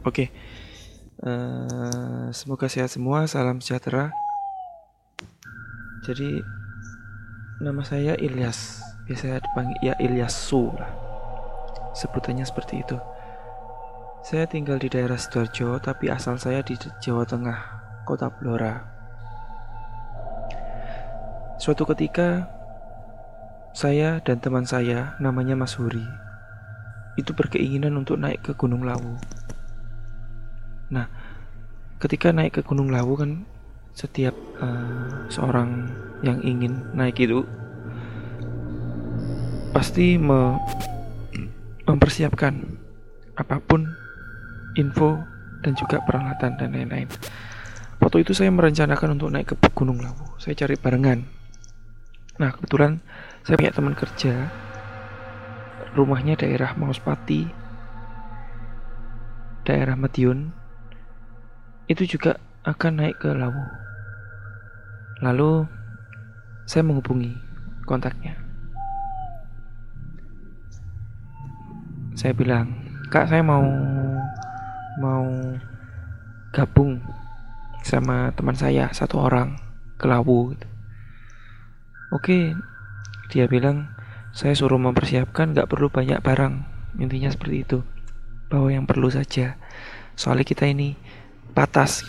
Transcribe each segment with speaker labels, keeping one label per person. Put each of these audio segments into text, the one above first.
Speaker 1: Oke. Eh, semoga sehat semua. Salam sejahtera. Jadi nama saya Ilyas. Biasa dipanggil ya Ilyasu lah. Sebutannya seperti itu. Saya tinggal di daerah Sidoarjo, tapi asal saya di Jawa Tengah, Kota Blora. Suatu ketika saya dan teman saya namanya Mas Huri itu berkeinginan untuk naik ke Gunung Lawu. Nah, ketika naik ke Gunung Lawu kan setiap uh, seorang yang ingin naik itu pasti me mempersiapkan apa pun info dan juga peralatan dan lain-lain. Waktu itu saya merencanakan untuk naik ke Gunung Lawu. Saya cari barengan. Nah, kebetulan saya punya teman kerja rumahnya daerah Mauspati, daerah Madiun, itu juga akan naik ke Lawu. Lalu saya menghubungi kontaknya. Saya bilang, "Kak, saya mau mau gabung sama teman saya satu orang ke Lawu." Oke, dia bilang, "Saya suruh mempersiapkan, gak perlu banyak barang." Intinya seperti itu. Bawa yang perlu saja. Soalnya kita ini batas.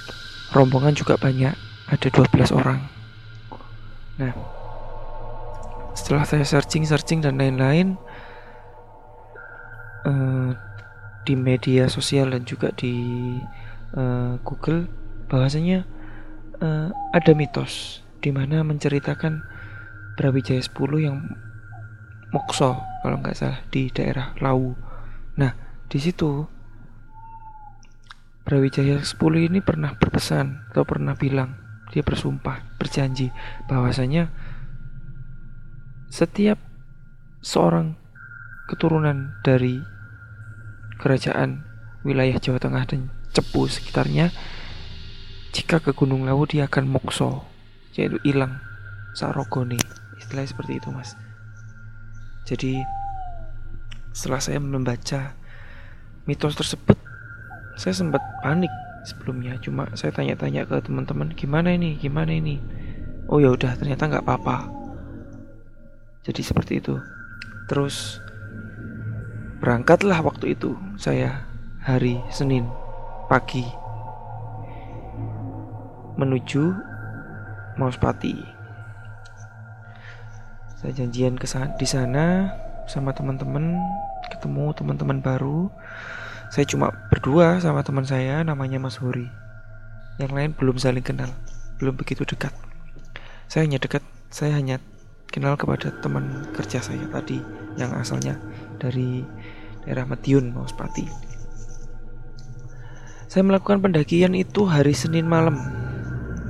Speaker 1: Rombongan juga banyak. Ada 12 orang. Nah setelah saya searching searching dan lain-lain uh, di media sosial dan juga di uh, Google bahwasanya uh, ada mitos di mana menceritakan Brawijaya 10 yang mokso kalau nggak salah di daerah Lawu. Nah, di situ Brawijaya 10 ini pernah berpesan atau pernah bilang, dia bersumpah, berjanji bahwasanya setiap seorang keturunan dari kerajaan wilayah Jawa Tengah dan Cepu sekitarnya jika ke Gunung Lawu dia akan mokso yaitu hilang sarogone istilahnya seperti itu mas. Jadi setelah saya membaca mitos tersebut saya sempat panik sebelumnya cuma saya tanya-tanya ke teman-teman gimana ini? Gimana ini? Oh ya udah ternyata nggak apa-apa. Jadi seperti itu. Terus berangkatlah waktu itu saya hari Senin pagi menuju Mauspati. Saya janjian ke di sana sama teman-teman ketemu teman-teman baru saya cuma berdua sama teman saya namanya Mas Huri. Yang lain belum saling kenal, belum begitu dekat. Saya hanya dekat, saya hanya kenal kepada teman kerja saya tadi yang asalnya dari daerah Madiun, Mauspati. Saya melakukan pendakian itu hari Senin malam.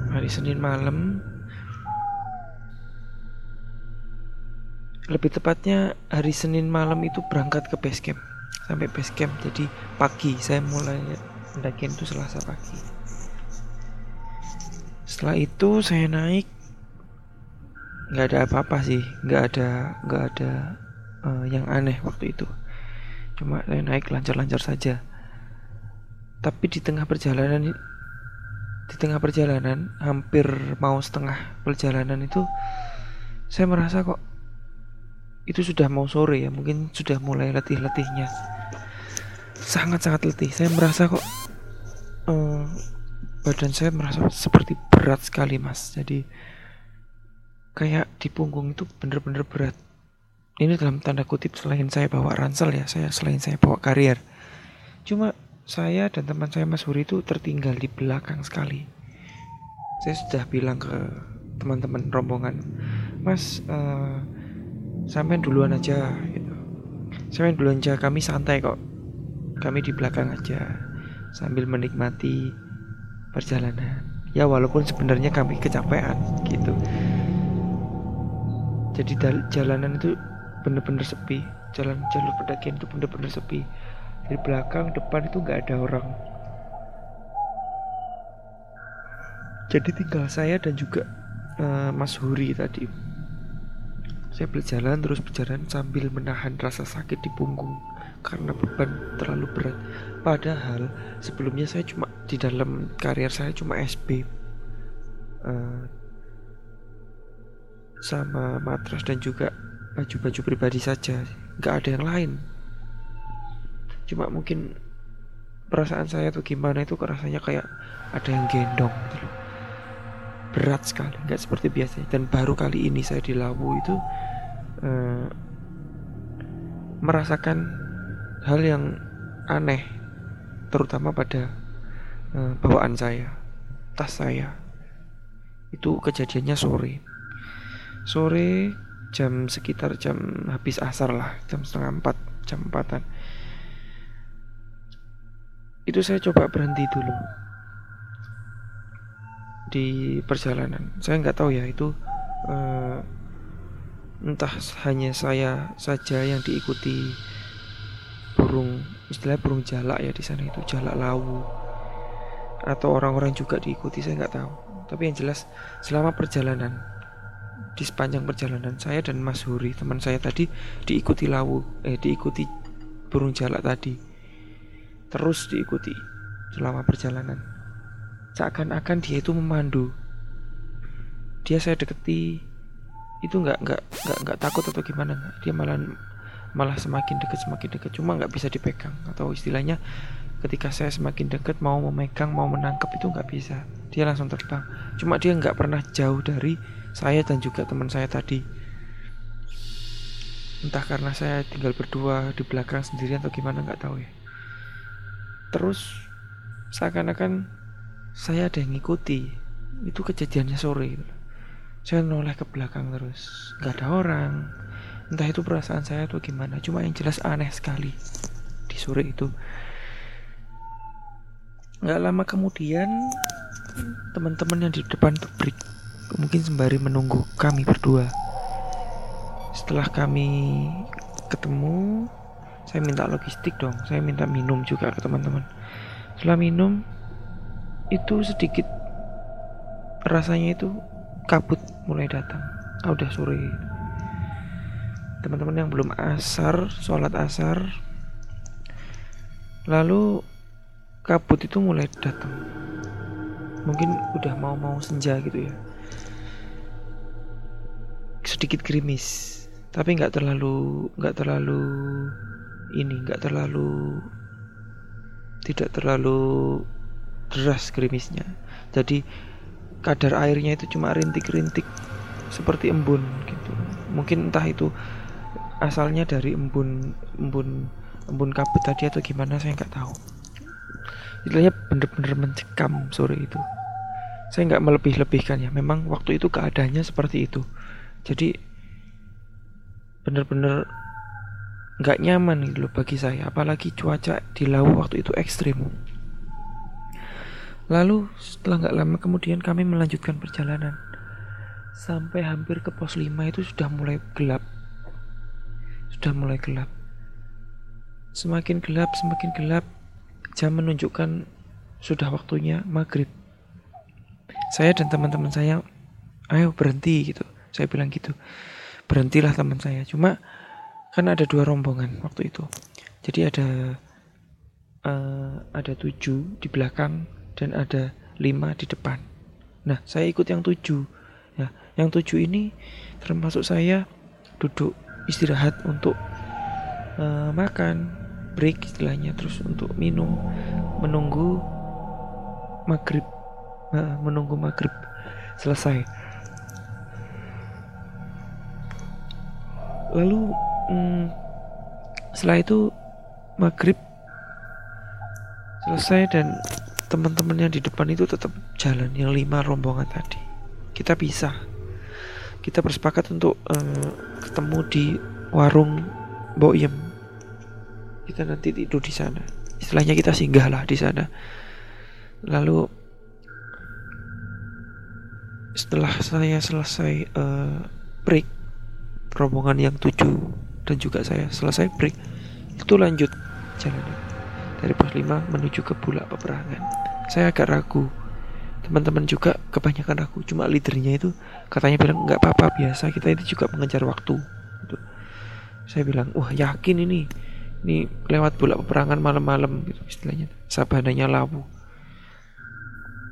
Speaker 1: Hari Senin malam lebih tepatnya hari Senin malam itu berangkat ke base camp sampai base camp. Jadi pagi saya mulai pendakian itu selasa pagi. Setelah itu saya naik nggak ada apa-apa sih. Nggak ada nggak ada uh, yang aneh waktu itu. Cuma saya naik lancar-lancar saja. Tapi di tengah perjalanan di tengah perjalanan hampir mau setengah perjalanan itu saya merasa kok itu sudah mau sore ya. Mungkin sudah mulai letih-letihnya sangat-sangat letih. Saya merasa kok uh, badan saya merasa seperti berat sekali, Mas. Jadi kayak di punggung itu bener-bener berat. Ini dalam tanda kutip selain saya bawa ransel ya, saya selain saya bawa karier. Cuma saya dan teman saya Mas Huri itu tertinggal di belakang sekali. Saya sudah bilang ke teman-teman rombongan, Mas, uh, sampai duluan aja gitu. Sampai duluan aja, kami santai kok kami di belakang aja sambil menikmati perjalanan. Ya walaupun sebenarnya kami kecapean gitu. Jadi jalanan itu bener-bener sepi. Jalan jalur pendakian itu bener-bener sepi. Di belakang, depan itu nggak ada orang. Jadi tinggal saya dan juga uh, Mas Huri tadi. Saya berjalan terus berjalan sambil menahan rasa sakit di punggung karena beban terlalu berat. Padahal sebelumnya saya cuma di dalam karier saya cuma SB uh, eh, sama matras dan juga baju-baju pribadi saja. Nggak ada yang lain. Cuma mungkin perasaan saya tuh gimana itu rasanya kayak ada yang gendong gitu berat sekali nggak seperti biasanya. Dan baru kali ini saya di Lawu itu uh, merasakan hal yang aneh terutama pada uh, bawaan saya tas saya. Itu kejadiannya sore. Sore jam sekitar jam habis asar lah jam setengah empat jam empatan. Itu saya coba berhenti dulu di perjalanan. Saya nggak tahu ya itu uh, entah hanya saya saja yang diikuti burung istilah burung jalak ya di sana itu jalak lawu. Atau orang-orang juga diikuti saya nggak tahu. Tapi yang jelas selama perjalanan di sepanjang perjalanan saya dan Mas Huri teman saya tadi diikuti lawu eh diikuti burung jalak tadi. Terus diikuti selama perjalanan. Seakan-akan dia itu memandu. Dia saya deketi itu nggak nggak nggak nggak takut atau gimana dia malah malah semakin dekat semakin dekat. Cuma nggak bisa dipegang. Atau istilahnya ketika saya semakin dekat mau memegang mau menangkap itu nggak bisa. Dia langsung terbang. Cuma dia nggak pernah jauh dari saya dan juga teman saya tadi. Entah karena saya tinggal berdua di belakang sendirian atau gimana nggak tahu ya. Terus seakan-akan saya ada yang ngikuti. Itu kejadiannya sore. Saya noleh ke belakang terus. Nggak ada orang entah itu perasaan saya atau gimana cuma yang jelas aneh sekali di sore itu. Nggak lama kemudian teman-teman yang di depan pabrik mungkin sembari menunggu kami berdua. Setelah kami ketemu saya minta logistik dong saya minta minum juga ke teman-teman. Setelah minum itu sedikit rasanya itu kabut mulai datang. Ah, udah sore teman-teman yang belum asar sholat asar. Lalu kabut itu mulai datang. Mungkin udah mau-mau senja gitu ya. Sedikit gerimis. Tapi nggak terlalu nggak terlalu ini nggak terlalu tidak terlalu deras gerimisnya. Jadi kadar airnya itu cuma rintik-rintik seperti embun gitu. Mungkin entah itu asalnya dari embun embun embun kabut tadi atau gimana saya nggak tahu. Istilahnya bener-bener mencekam sore itu. Saya nggak melebih-lebihkan ya. Memang waktu itu keadaannya seperti itu. Jadi bener-bener nggak nyaman gitu loh bagi saya. Apalagi cuaca di laut waktu itu ekstrim. Lalu setelah nggak lama kemudian kami melanjutkan perjalanan. Sampai hampir ke pos 5 itu sudah mulai gelap sudah mulai gelap semakin gelap semakin gelap jam menunjukkan sudah waktunya maghrib. Saya dan teman-teman saya, ayo berhenti gitu. Saya bilang gitu. Berhentilah teman saya. Cuma kan ada dua rombongan waktu itu. Jadi ada uh, ada tujuh di belakang dan ada lima di depan. Nah, saya ikut yang tujuh. Ya, yang tujuh ini termasuk saya duduk istirahat untuk uh, makan break istilahnya terus untuk minum menunggu maghrib nah, menunggu maghrib selesai. Lalu hmm, setelah itu maghrib selesai dan teman-teman yang di depan itu tetap jalan yang lima rombongan tadi. Kita pisah kita bersepakat untuk uh, ketemu di warung Boyem kita nanti tidur di sana. Istilahnya kita singgah lah di sana. Lalu setelah saya selesai uh, break rombongan yang tujuh dan juga saya selesai break itu lanjut jalan dari pos 5 menuju ke Bulak Peperangan. Saya agak ragu. Teman-teman juga kebanyakan ragu cuma leadernya itu katanya bilang nggak apa-apa biasa. Kita itu juga mengejar waktu. Gitu. saya bilang wah yakin ini. Ini lewat bola peperangan malam-malam gitu istilahnya. Sabananya lawu.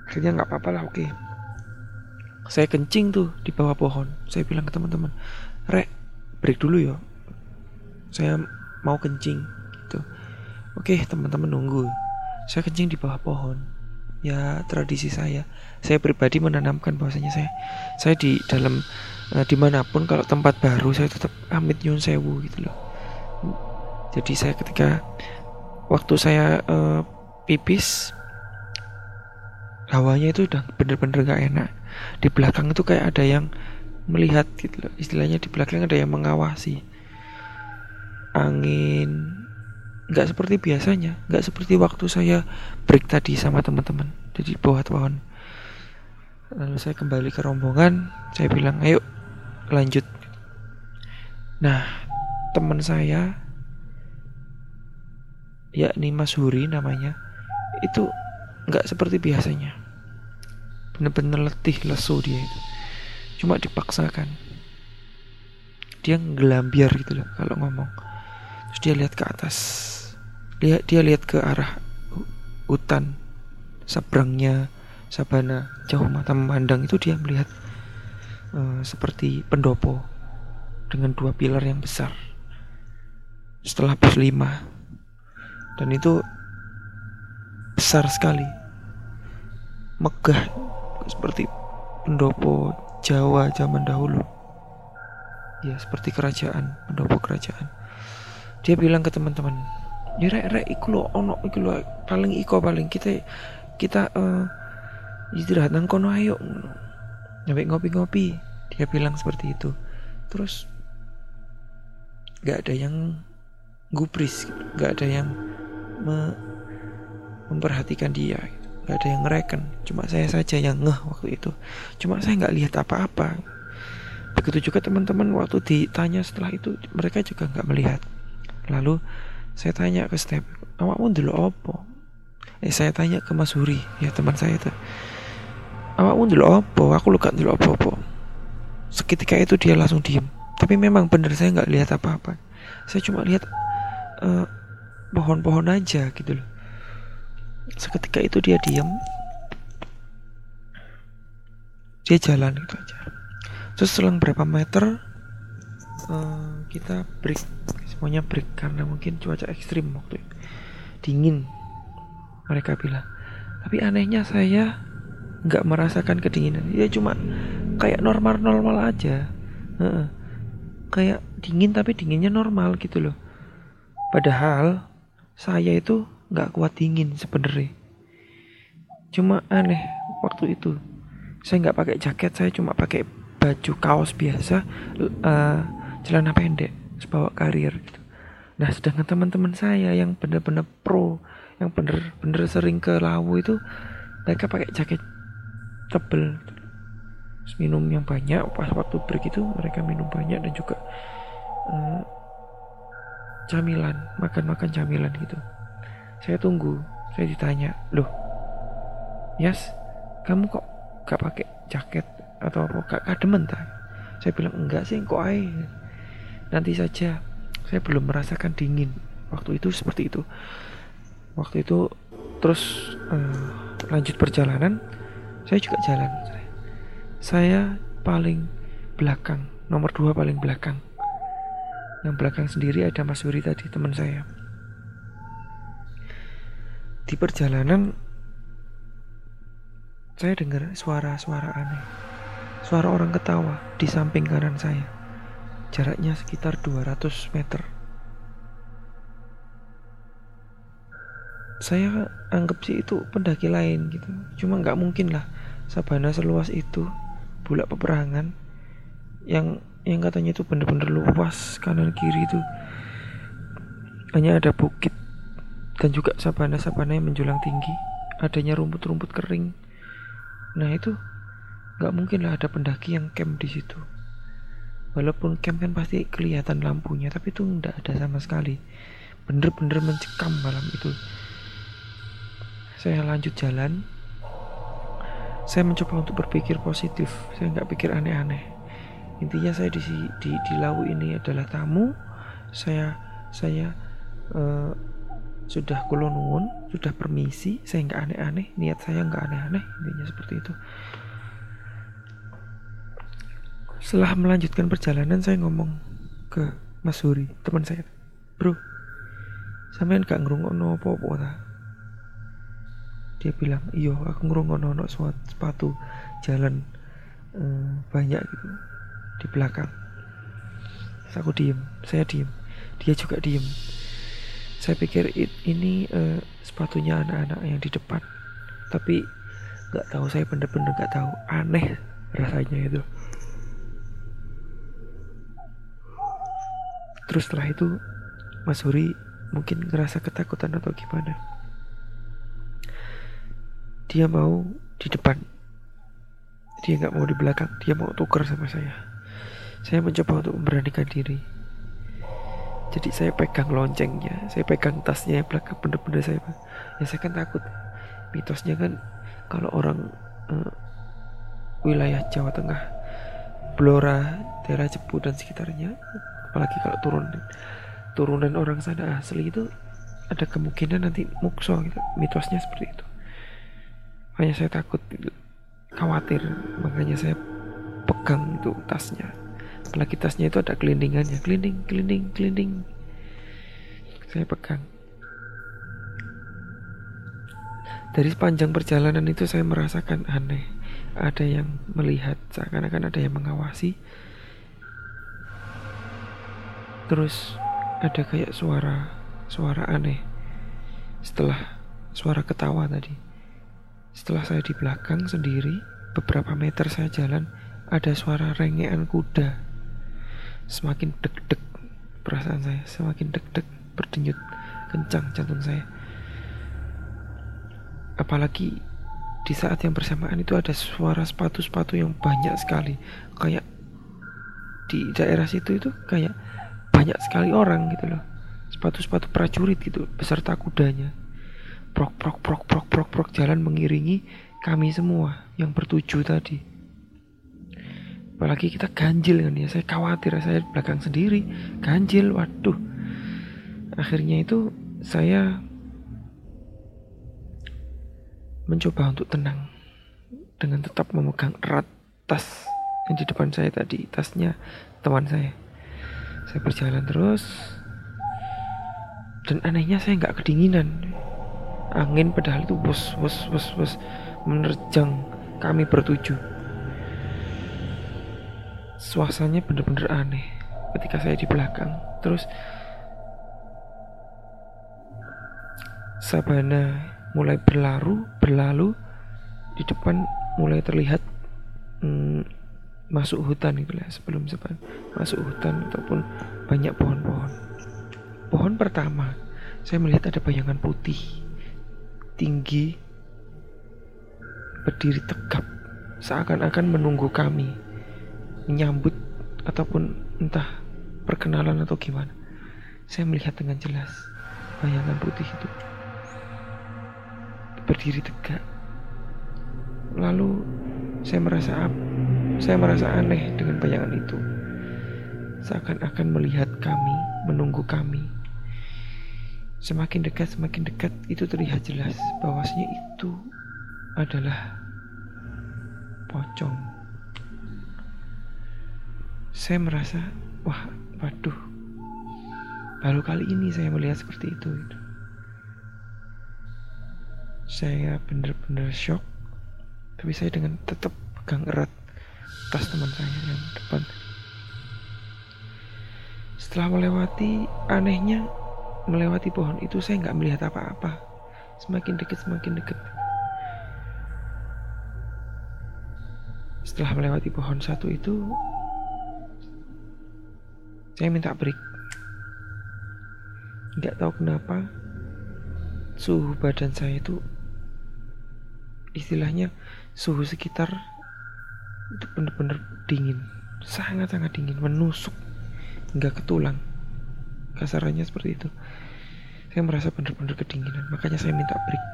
Speaker 1: Akhirnya nggak apa-apa lah oke. Saya kencing tuh di bawah pohon. Saya bilang ke teman-teman rek break dulu ya saya mau kencing gitu. Oke teman-teman nunggu. Saya kencing di bawah pohon ya tradisi saya. Saya pribadi menanamkan bahwasanya saya saya di dalam uh, di mana pun kalau tempat baru saya tetap amit nyun sewu gitu loh. Jadi saya ketika waktu saya uh, pipis hawanya itu udah bener-bener gak enak. Di belakang itu kayak ada yang melihat gitu loh. Istilahnya di belakang ada yang mengawasi. Angin nggak seperti biasanya nggak seperti waktu saya break tadi sama teman-teman jadi bawah pohon. Lalu saya kembali ke rombongan saya bilang ayo lanjut. Nah teman saya yakni Mas Huri namanya itu nggak seperti biasanya. Bener-bener letih lesu dia itu. Cuma dipaksakan. Dia ngelambiar gitu loh kalau ngomong. Terus dia lihat ke atas lihat dia lihat ke arah hutan seberangnya sabana jauh mata memandang itu dia melihat uh, seperti pendopo dengan dua pilar yang besar setelah pos lima dan itu besar sekali megah seperti pendopo Jawa zaman dahulu. Ya, seperti kerajaan, pendopo kerajaan. Dia bilang ke teman-teman, "Ya rek rek iku lo ono iku lo paling iko paling kita kita uh, istirahat nang kono ayo." Nyampe ngopi-ngopi. Dia bilang seperti itu. Terus gak ada yang gubris, gak ada yang me memperhatikan dia nggak ada yang ngereken cuma saya saja yang ngeh waktu itu cuma saya nggak lihat apa-apa begitu juga teman-teman waktu ditanya setelah itu mereka juga nggak melihat lalu saya tanya ke Step awakmu dulu opo eh saya tanya ke Mas Huri ya teman saya itu awakmu dulu opo aku luka dulu opo opo seketika itu dia langsung diem. Tapi memang benar saya nggak lihat apa-apa. Saya cuma lihat uh, pohon-pohon aja gitu loh. Seketika itu dia diam dia jalan gitu aja. Terus selang berapa meter uh, kita break semuanya break karena mungkin cuaca ekstrim waktu itu. Dingin mereka bilang. Tapi anehnya saya nggak merasakan kedinginan. Dia cuma kayak normal normal aja kayak dingin tapi dinginnya normal gitu loh. Padahal saya itu nggak kuat dingin sebenarnya. Cuma aneh waktu itu. Saya nggak pakai jaket saya cuma pakai baju kaos biasa uh, celana pendek sebawa karir gitu nah sedangkan teman-teman saya yang bener-bener pro yang bener-bener sering ke lawu itu mereka pakai jaket tebel Terus minum yang banyak pas waktu break itu mereka minum banyak dan juga uh, camilan makan-makan camilan gitu saya tunggu, saya ditanya, loh, Yas, kamu kok gak pakai jaket atau apa? Gak kademen tak? Saya bilang enggak sih, kok ay. Nanti saja, saya belum merasakan dingin. Waktu itu seperti itu. Waktu itu terus uh, lanjut perjalanan, saya juga jalan. Saya paling belakang, nomor dua paling belakang. Yang belakang sendiri ada Mas Wiri tadi teman saya. Di perjalanan saya dengar suara-suara aneh. Suara orang ketawa di samping kanan saya. Jaraknya sekitar 200 meter. Saya anggap sih itu pendaki lain gitu. Cuma nggak mungkin lah sabana seluas itu bulak peperangan yang yang katanya itu bener-bener luas kanan kiri itu hanya ada bukit dan juga sabana-sabana yang menjulang tinggi, adanya rumput-rumput kering. Nah itu nggak mungkin lah ada pendaki yang camp di situ. Walaupun camp kan pasti kelihatan lampunya, tapi itu nggak ada sama sekali. Bener-bener mencekam malam itu. Saya lanjut jalan. Saya mencoba untuk berpikir positif. Saya nggak pikir aneh-aneh. Intinya saya di, di di lawu ini adalah tamu. Saya saya uh, sudah kulonwon sudah permisi saya nggak aneh-aneh niat saya nggak aneh-aneh intinya seperti itu setelah melanjutkan perjalanan saya ngomong ke Mas Huri teman saya. Bro sampean gak ngrungokno apa-apa ta? Dia bilang iya aku ngrungokno ono sepatu jalan uh, banyak gitu di belakang. Terus aku diem saya diem dia juga diem. Saya pikir ini uh, sepatunya anak-anak yang di depan. Tapi nggak tahu saya bener-bener nggak tahu. Aneh rasanya itu terus setelah itu Mas Huri mungkin ngerasa ketakutan atau gimana? Dia mau di depan. Dia nggak mau di belakang. Dia mau tuker sama saya. Saya mencoba untuk memberanikan diri. Jadi saya pegang loncengnya saya pegang tasnya yang belakang bener-bener saya ya saya kan takut. Mitosnya kan kalau orang uh, wilayah Jawa Tengah Blora daerah Cepu dan sekitarnya apalagi kalau turun turunan orang sana asli itu ada kemungkinan nanti mukso gitu mitosnya seperti itu. Hanya saya takut khawatir. Makanya saya pegang itu tasnya. Apalagi tasnya itu ada kelindingannya. Kelinding kelinding kelinding. Saya pegang. Dari sepanjang perjalanan itu saya merasakan aneh. Ada yang melihat seakan-akan ada yang mengawasi terus ada kayak suara suara aneh. Setelah suara ketawa tadi. Setelah saya di belakang sendiri beberapa meter saya jalan ada suara rengean kuda. Semakin deg-deg perasaan saya, semakin deg-deg berdenyut kencang jantung saya. Apalagi di saat yang bersamaan itu ada suara sepatu-sepatu yang banyak sekali, kayak di daerah situ itu kayak banyak sekali orang gitu loh. Sepatu-sepatu prajurit gitu beserta kudanya. Prok prok prok prok prok prok jalan mengiringi kami semua yang bertuju tadi apalagi kita ganjil kan ya saya khawatir saya belakang sendiri ganjil waduh akhirnya itu saya mencoba untuk tenang dengan tetap memegang erat tas yang di depan saya tadi tasnya teman saya saya berjalan terus. Dan anehnya saya nggak kedinginan. Angin padahal itu bos bos bos bos menerjang kami bertujuh suasananya bener-bener aneh ketika saya di belakang. Terus sabana mulai berlaru berlalu. Di depan mulai terlihat masuk hutan itu lah sebelum sebelum masuk hutan ataupun banyak pohon-pohon pohon pertama saya melihat ada bayangan putih tinggi berdiri tegap seakan-akan menunggu kami menyambut ataupun entah perkenalan atau gimana. Saya melihat dengan jelas bayangan putih itu berdiri tegak. Lalu saya merasa saya merasa aneh dengan bayangan itu. Seakan-akan melihat kami, menunggu kami. Semakin dekat, semakin dekat itu terlihat jelas bahwasanya itu adalah pocong saya merasa wah waduh baru kali ini saya melihat seperti itu saya benar-benar shock tapi saya dengan tetap pegang erat tas teman saya yang depan. Setelah melewati anehnya melewati pohon itu saya nggak melihat apa-apa. Semakin dekat semakin dekat setelah melewati pohon satu itu saya minta break. Nggak tahu kenapa suhu badan saya itu istilahnya suhu sekitar itu benar-benar dingin, sangat-sangat dingin, menusuk hingga ke tulang. Kasarannya seperti itu. Saya merasa benar-benar kedinginan, makanya saya minta break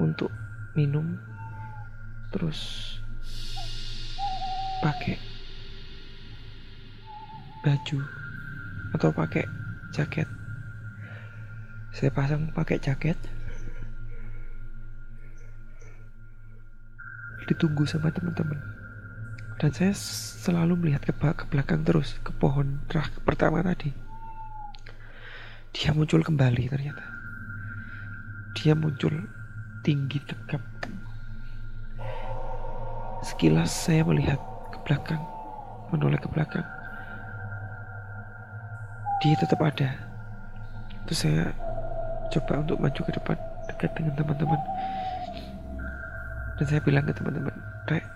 Speaker 1: untuk minum terus pakai baju atau pakai jaket Saya pasang pakai jaket. Ditunggu sama teman-teman. Dan saya selalu melihat ke, ke belakang terus, ke pohon terakhir pertama tadi. Dia muncul kembali ternyata. Dia muncul tinggi tegap. Sekilas saya melihat ke belakang, menoleh ke belakang. Dia tetap ada. Terus saya coba untuk maju ke depan dekat dengan teman-teman dan saya bilang ke teman-teman Rek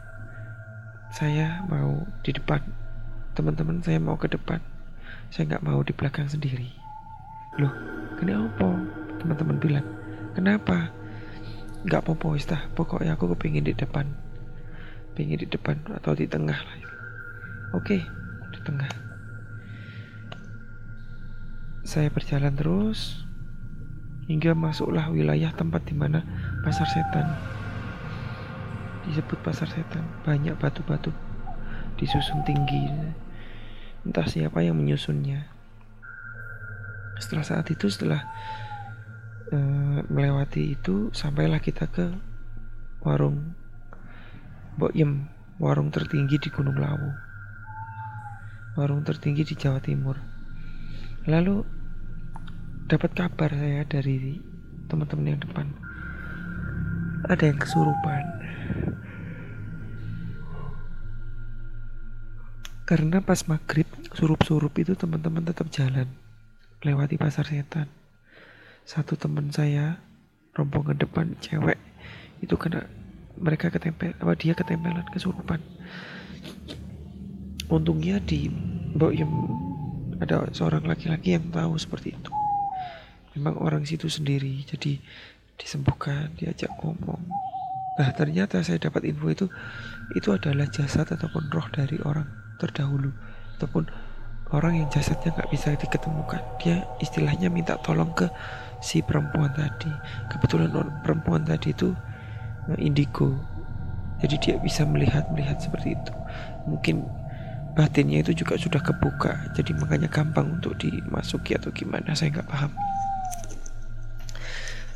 Speaker 1: saya mau di depan. Teman-teman saya mau ke depan. Saya nggak mau di belakang sendiri. Loh kenapa teman-teman bilang kenapa? Nggak apa-apa istah pokoknya aku kepingin di depan. Pingin di depan atau di tengah lah. Oke di tengah. Saya berjalan terus hingga masuklah wilayah tempat di mana pasar setan. Disebut pasar setan, banyak batu-batu disusun tinggi. Entah siapa yang menyusunnya. Setelah saat itu, setelah uh, melewati itu, sampailah kita ke warung Boyem, warung tertinggi di Gunung Lawu. Warung tertinggi di Jawa Timur. Lalu dapat kabar saya dari teman-teman yang depan ada yang kesurupan karena pas maghrib surup-surup itu teman-teman tetap jalan. Lewati pasar setan. Satu teman saya rombongan depan cewek itu kena mereka ketempel apa dia ketempelan kesurupan. Untungnya di yang ada seorang laki-laki yang tahu seperti itu. Memang orang situ sendiri jadi disembuhkan diajak ngomong nah ternyata saya dapat info itu itu adalah jasad ataupun roh dari orang terdahulu ataupun orang yang jasadnya nggak bisa diketemukan. Dia istilahnya minta tolong ke si perempuan tadi. Kebetulan perempuan tadi itu eh, indigo. Jadi dia bisa melihat melihat seperti itu. Mungkin batinnya itu juga sudah kebuka jadi makanya gampang untuk dimasuki atau gimana saya nggak paham.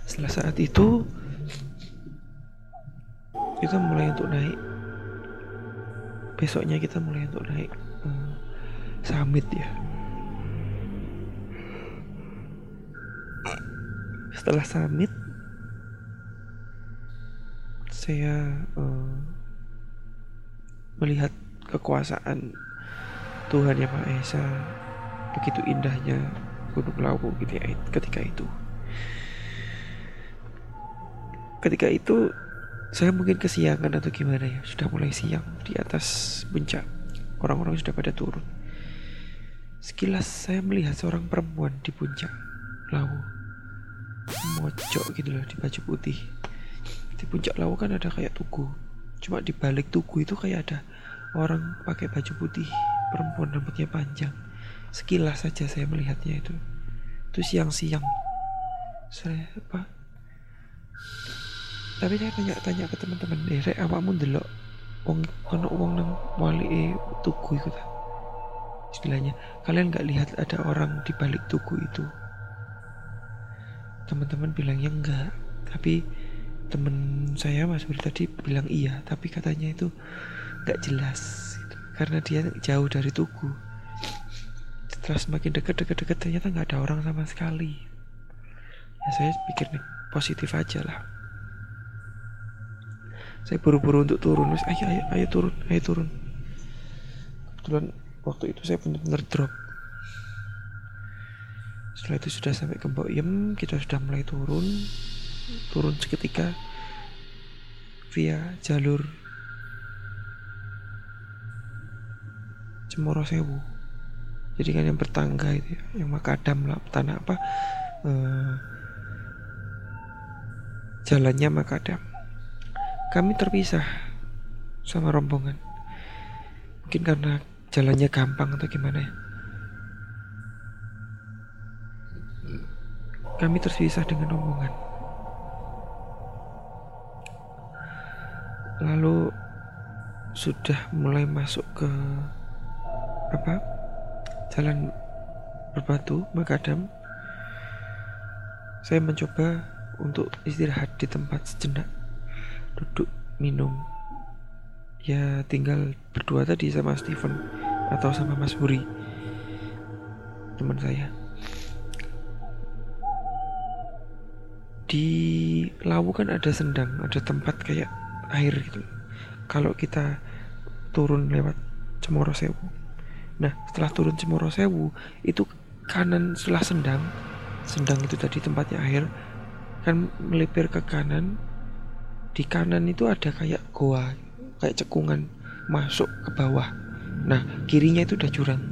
Speaker 1: Setelah saat itu kita mulai untuk naik. Besoknya kita mulai untuk naik hmm, summit ya. Setelah summit saya uh, melihat kekuasaan Tuhan yang Maha Esa begitu indahnya Gunung Lawu gitu ya ketika itu. Ketika itu saya mungkin kesiangan atau gimana ya? Sudah mulai siang di atas puncak. Orang-orang sudah pada turun. Sekilas saya melihat seorang perempuan di puncak lawu. Mojok gitu loh di baju putih. Di puncak lawu kan ada kayak tugu. Cuma di balik tugu itu kayak ada orang pakai baju putih. Perempuan rambutnya panjang. Sekilas saja saya melihatnya itu. Itu siang-siang. Saya apa tapi saya tanya-tanya ke teman-teman deh rek awakmu ndelok wong ono wong nang wali e tugu iku ta? Istilahnya kalian nggak lihat ada orang di balik tugu itu? Teman-teman bilangnya enggak. Tapi temen saya mas Budi tadi bilang iya tapi katanya itu nggak jelas gitu. karena dia jauh dari tugu. Setelah semakin dekat dekat dekat ternyata nggak ada orang sama sekali. Ya saya pikir nih positif aja lah saya buru-buru untuk turun Mas, ayo ayo ayo turun ayo turun. Kebetulan waktu itu saya benar-benar drop. Setelah itu sudah sampai ke Boyem kita sudah mulai turun. Turun seketika via jalur Cemoro Sewu. Jadi kan yang bertangga itu ya, yang makadam lah tanah apa uh, jalannya makadam kami terpisah sama rombongan. Mungkin karena jalannya gampang atau gimana ya. Kami terpisah dengan rombongan. Lalu sudah mulai masuk ke apa? Jalan berbatu Makadam. saya mencoba untuk istirahat di tempat sejenak duduk minum. Ya tinggal berdua tadi sama Steven atau sama Mas Buri teman saya. Di Lawu kan ada sendang ada tempat kayak air gitu. Kalau kita turun lewat Cemoro Sewu. Nah setelah turun Cemoro Sewu itu kanan setelah sendang sendang itu tadi tempatnya air kan melipir ke kanan di kanan itu ada kayak goa kayak cekungan masuk ke bawah. Nah kirinya itu udah jurang.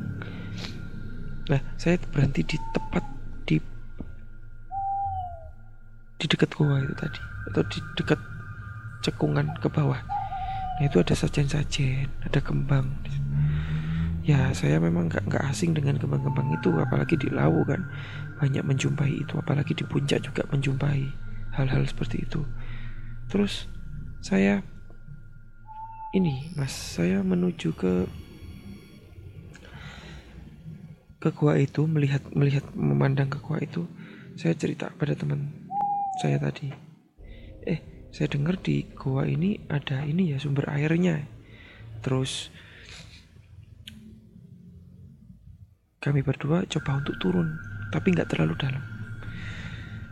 Speaker 1: Nah saya berhenti di tepat di di dekat goa itu tadi atau di dekat cekungan ke bawah. Nah itu ada sajen-sajen ada kembang. Ya saya memang nggak nggak asing dengan kembang-kembang itu apalagi di Lawu kan. Banyak menjumpai itu apalagi di puncak juga menjumpai hal-hal seperti itu terus saya ini mas saya menuju ke ke gua itu melihat melihat memandang ke gua itu saya cerita pada teman saya tadi. Eh saya dengar di gua ini ada ini ya sumber airnya. Terus kami berdua coba untuk turun tapi nggak terlalu dalam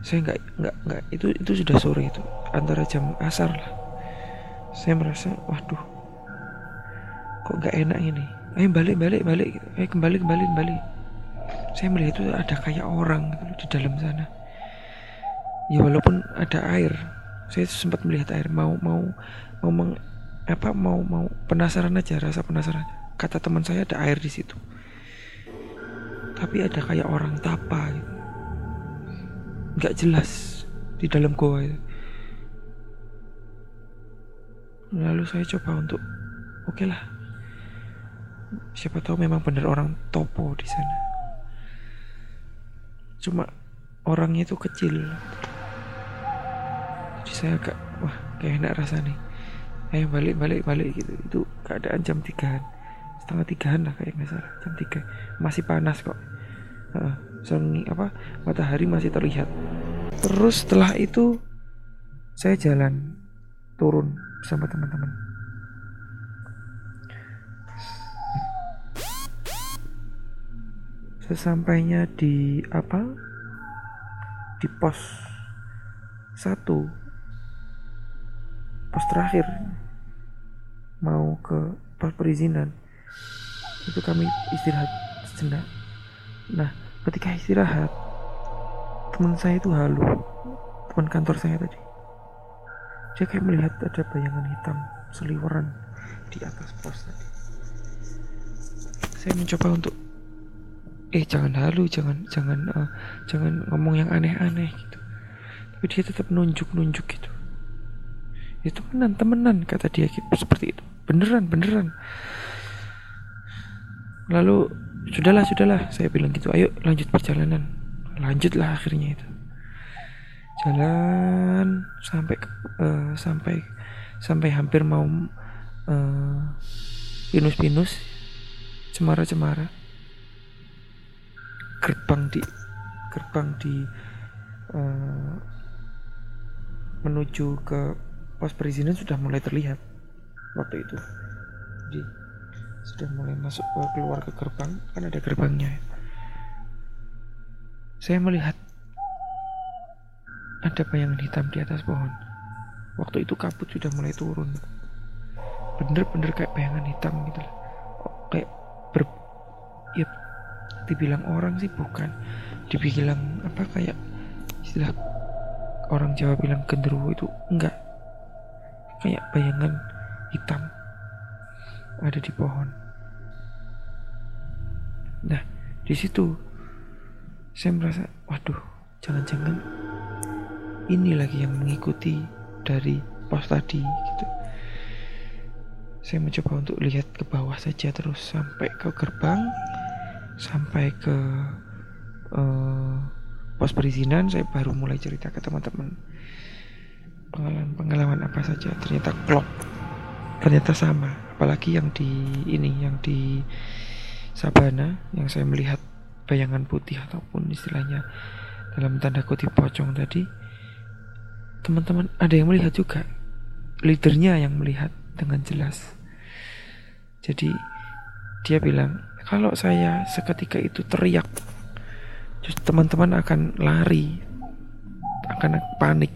Speaker 1: saya nggak nggak nggak. Itu itu sudah sore itu antara jam asar lah. Saya merasa waduh kok nggak enak ini? Ayo balik balik balik ayo kembali kembali kembali. Saya melihat itu ada kayak orang gitu di dalam sana. Ya walaupun ada air saya sempat melihat air mau mau mau meng, apa mau mau penasaran aja rasa penasaran. Kata teman saya ada air di situ. Tapi ada kayak orang tapa gitu. Nggak jelas di dalam goa itu. Lalu saya coba untuk oke okay lah. Siapa tahu memang benar orang topo di sana. Cuma orangnya itu kecil. Jadi saya agak wah kayak enak rasa nih. Ayo balik balik balik gitu. Itu keadaan jam tigaan. Setengah tigaan lah kayak nggak salah. Jam tiga. Masih panas kok. Uh, sengi apa matahari masih terlihat. Terus setelah itu saya jalan turun bersama teman-teman. Sesampainya di apa di pos satu pos terakhir mau ke pos perizinan itu kami istirahat sejenak. Nah ketika istirahat teman saya itu halu. Teman kantor saya tadi. Dia kayak melihat ada bayangan hitam seliweran di atas pos tadi. Saya mencoba untuk eh jangan halu jangan jangan uh, jangan ngomong yang aneh-aneh gitu. Tapi dia tetap nunjuk-nunjuk gitu. Itu ya, temenan temenan kata dia gitu, seperti itu. Beneran beneran. Lalu sudahlah sudahlah. Saya bilang gitu. Ayo lanjut perjalanan. Lanjutlah akhirnya itu. Jalan sampai uh, sampai sampai hampir mau uh, pinus-pinus cemara-cemara. Gerbang di gerbang di uh, menuju ke pos perizinan sudah mulai terlihat waktu itu. Jadi sudah mulai masuk ke keluar ke gerbang. Kan ada gerbangnya saya melihat ada bayangan hitam di atas pohon. Waktu itu kabut sudah mulai turun. Bener-bener kayak bayangan hitam gitu lah kayak ber ya dibilang orang sih bukan. Dibilang apa kayak istilah orang Jawa bilang genderuwo itu enggak. Kayak bayangan hitam ada di pohon. Nah, di situ saya merasa, waduh, jangan-jangan ini lagi yang mengikuti dari pos tadi gitu. Saya mencoba untuk lihat ke bawah saja terus sampai ke gerbang, sampai ke uh, pos perizinan. Saya baru mulai cerita ke teman-teman pengalaman-pengalaman apa saja. Ternyata klop, ternyata sama apalagi yang di ini yang di Sabana yang saya melihat bayangan putih ataupun istilahnya dalam tanda kutip pocong tadi. Teman-teman ada yang melihat juga? Leadernya yang melihat dengan jelas. Jadi dia bilang kalau saya seketika itu teriak teman-teman akan lari akan panik.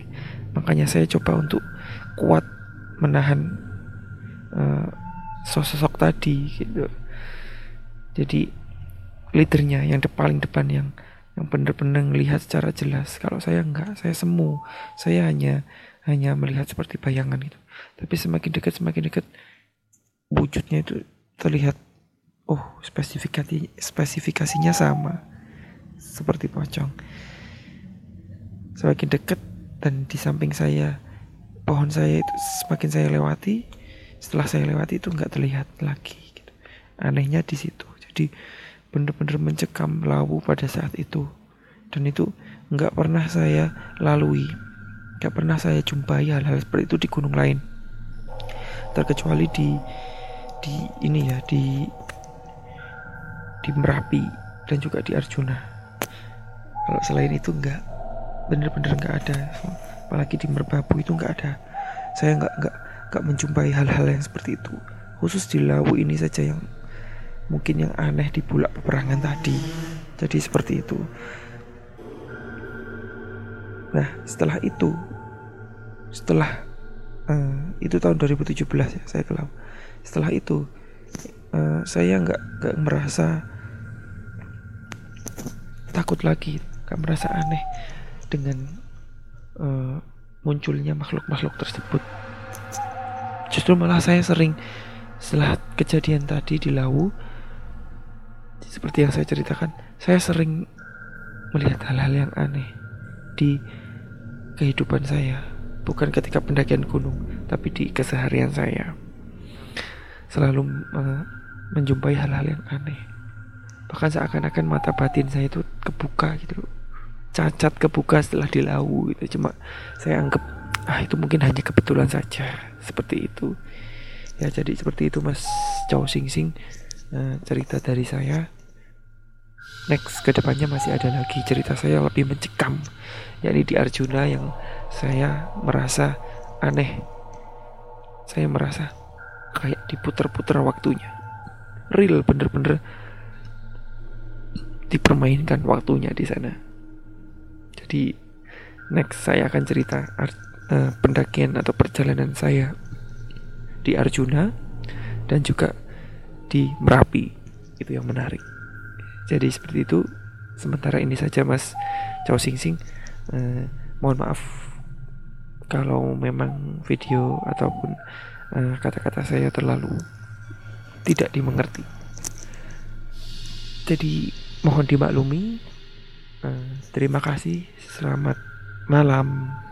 Speaker 1: Makanya saya coba untuk kuat menahan uh, sosok tadi gitu. Jadi leadernya yang de paling depan yang yang benar-benar melihat secara jelas. Kalau saya enggak saya semu. Saya hanya hanya melihat seperti bayangan gitu. Tapi semakin dekat semakin dekat wujudnya itu terlihat oh spesifikasi spesifikasinya sama. Seperti pocong. Semakin dekat dan di samping saya pohon saya itu semakin saya lewati setelah saya lewati itu nggak terlihat lagi gitu. anehnya di situ. Jadi benar-benar mencekam lawu pada saat itu. Dan itu nggak pernah saya lalui. Nggak pernah saya jumpai hal-hal seperti itu di gunung lain. Terkecuali di di ini ya di di Merapi dan juga di Arjuna. Kalau selain itu nggak bener-bener nggak ada. Apalagi di Merbabu itu nggak ada. Saya nggak nggak nggak menjumpai hal-hal yang seperti itu khusus di Lawu ini saja yang mungkin yang aneh di bulak peperangan tadi. Jadi seperti itu. Nah setelah itu setelah uh, itu tahun 2017 ya saya kelam. Setelah itu uh, saya nggak nggak merasa takut lagi nggak merasa aneh dengan uh, munculnya makhluk-makhluk tersebut. Justru malah saya sering setelah kejadian tadi di Lawu, seperti yang saya ceritakan, saya sering melihat hal-hal yang aneh di kehidupan saya, bukan ketika pendakian gunung, tapi di keseharian saya. Selalu uh, menjumpai hal-hal yang aneh. Bahkan seakan-akan mata batin saya itu kebuka gitu cacat kebuka setelah dilawu gitu cuma saya anggap ah itu mungkin hanya kebetulan saja seperti itu. Ya jadi seperti itu mas Chow Sing Sing. Uh, cerita dari saya. Next ke depannya masih ada lagi cerita saya lebih mencekam yakni di Arjuna yang saya merasa aneh. Saya merasa kayak diputer-puter waktunya. Real bener-bener dipermainkan waktunya di sana. Jadi next saya akan cerita uh, pendakian atau perjalanan saya di Arjuna dan juga di Merapi. Itu yang menarik. Jadi seperti itu. Sementara ini saja Mas Chow Sing Sing. Uh, mohon maaf kalau memang video ataupun eh, kata-kata uh, saya terlalu tidak dimengerti. Jadi mohon dimaklumi. Uh, terima kasih. Selamat malam.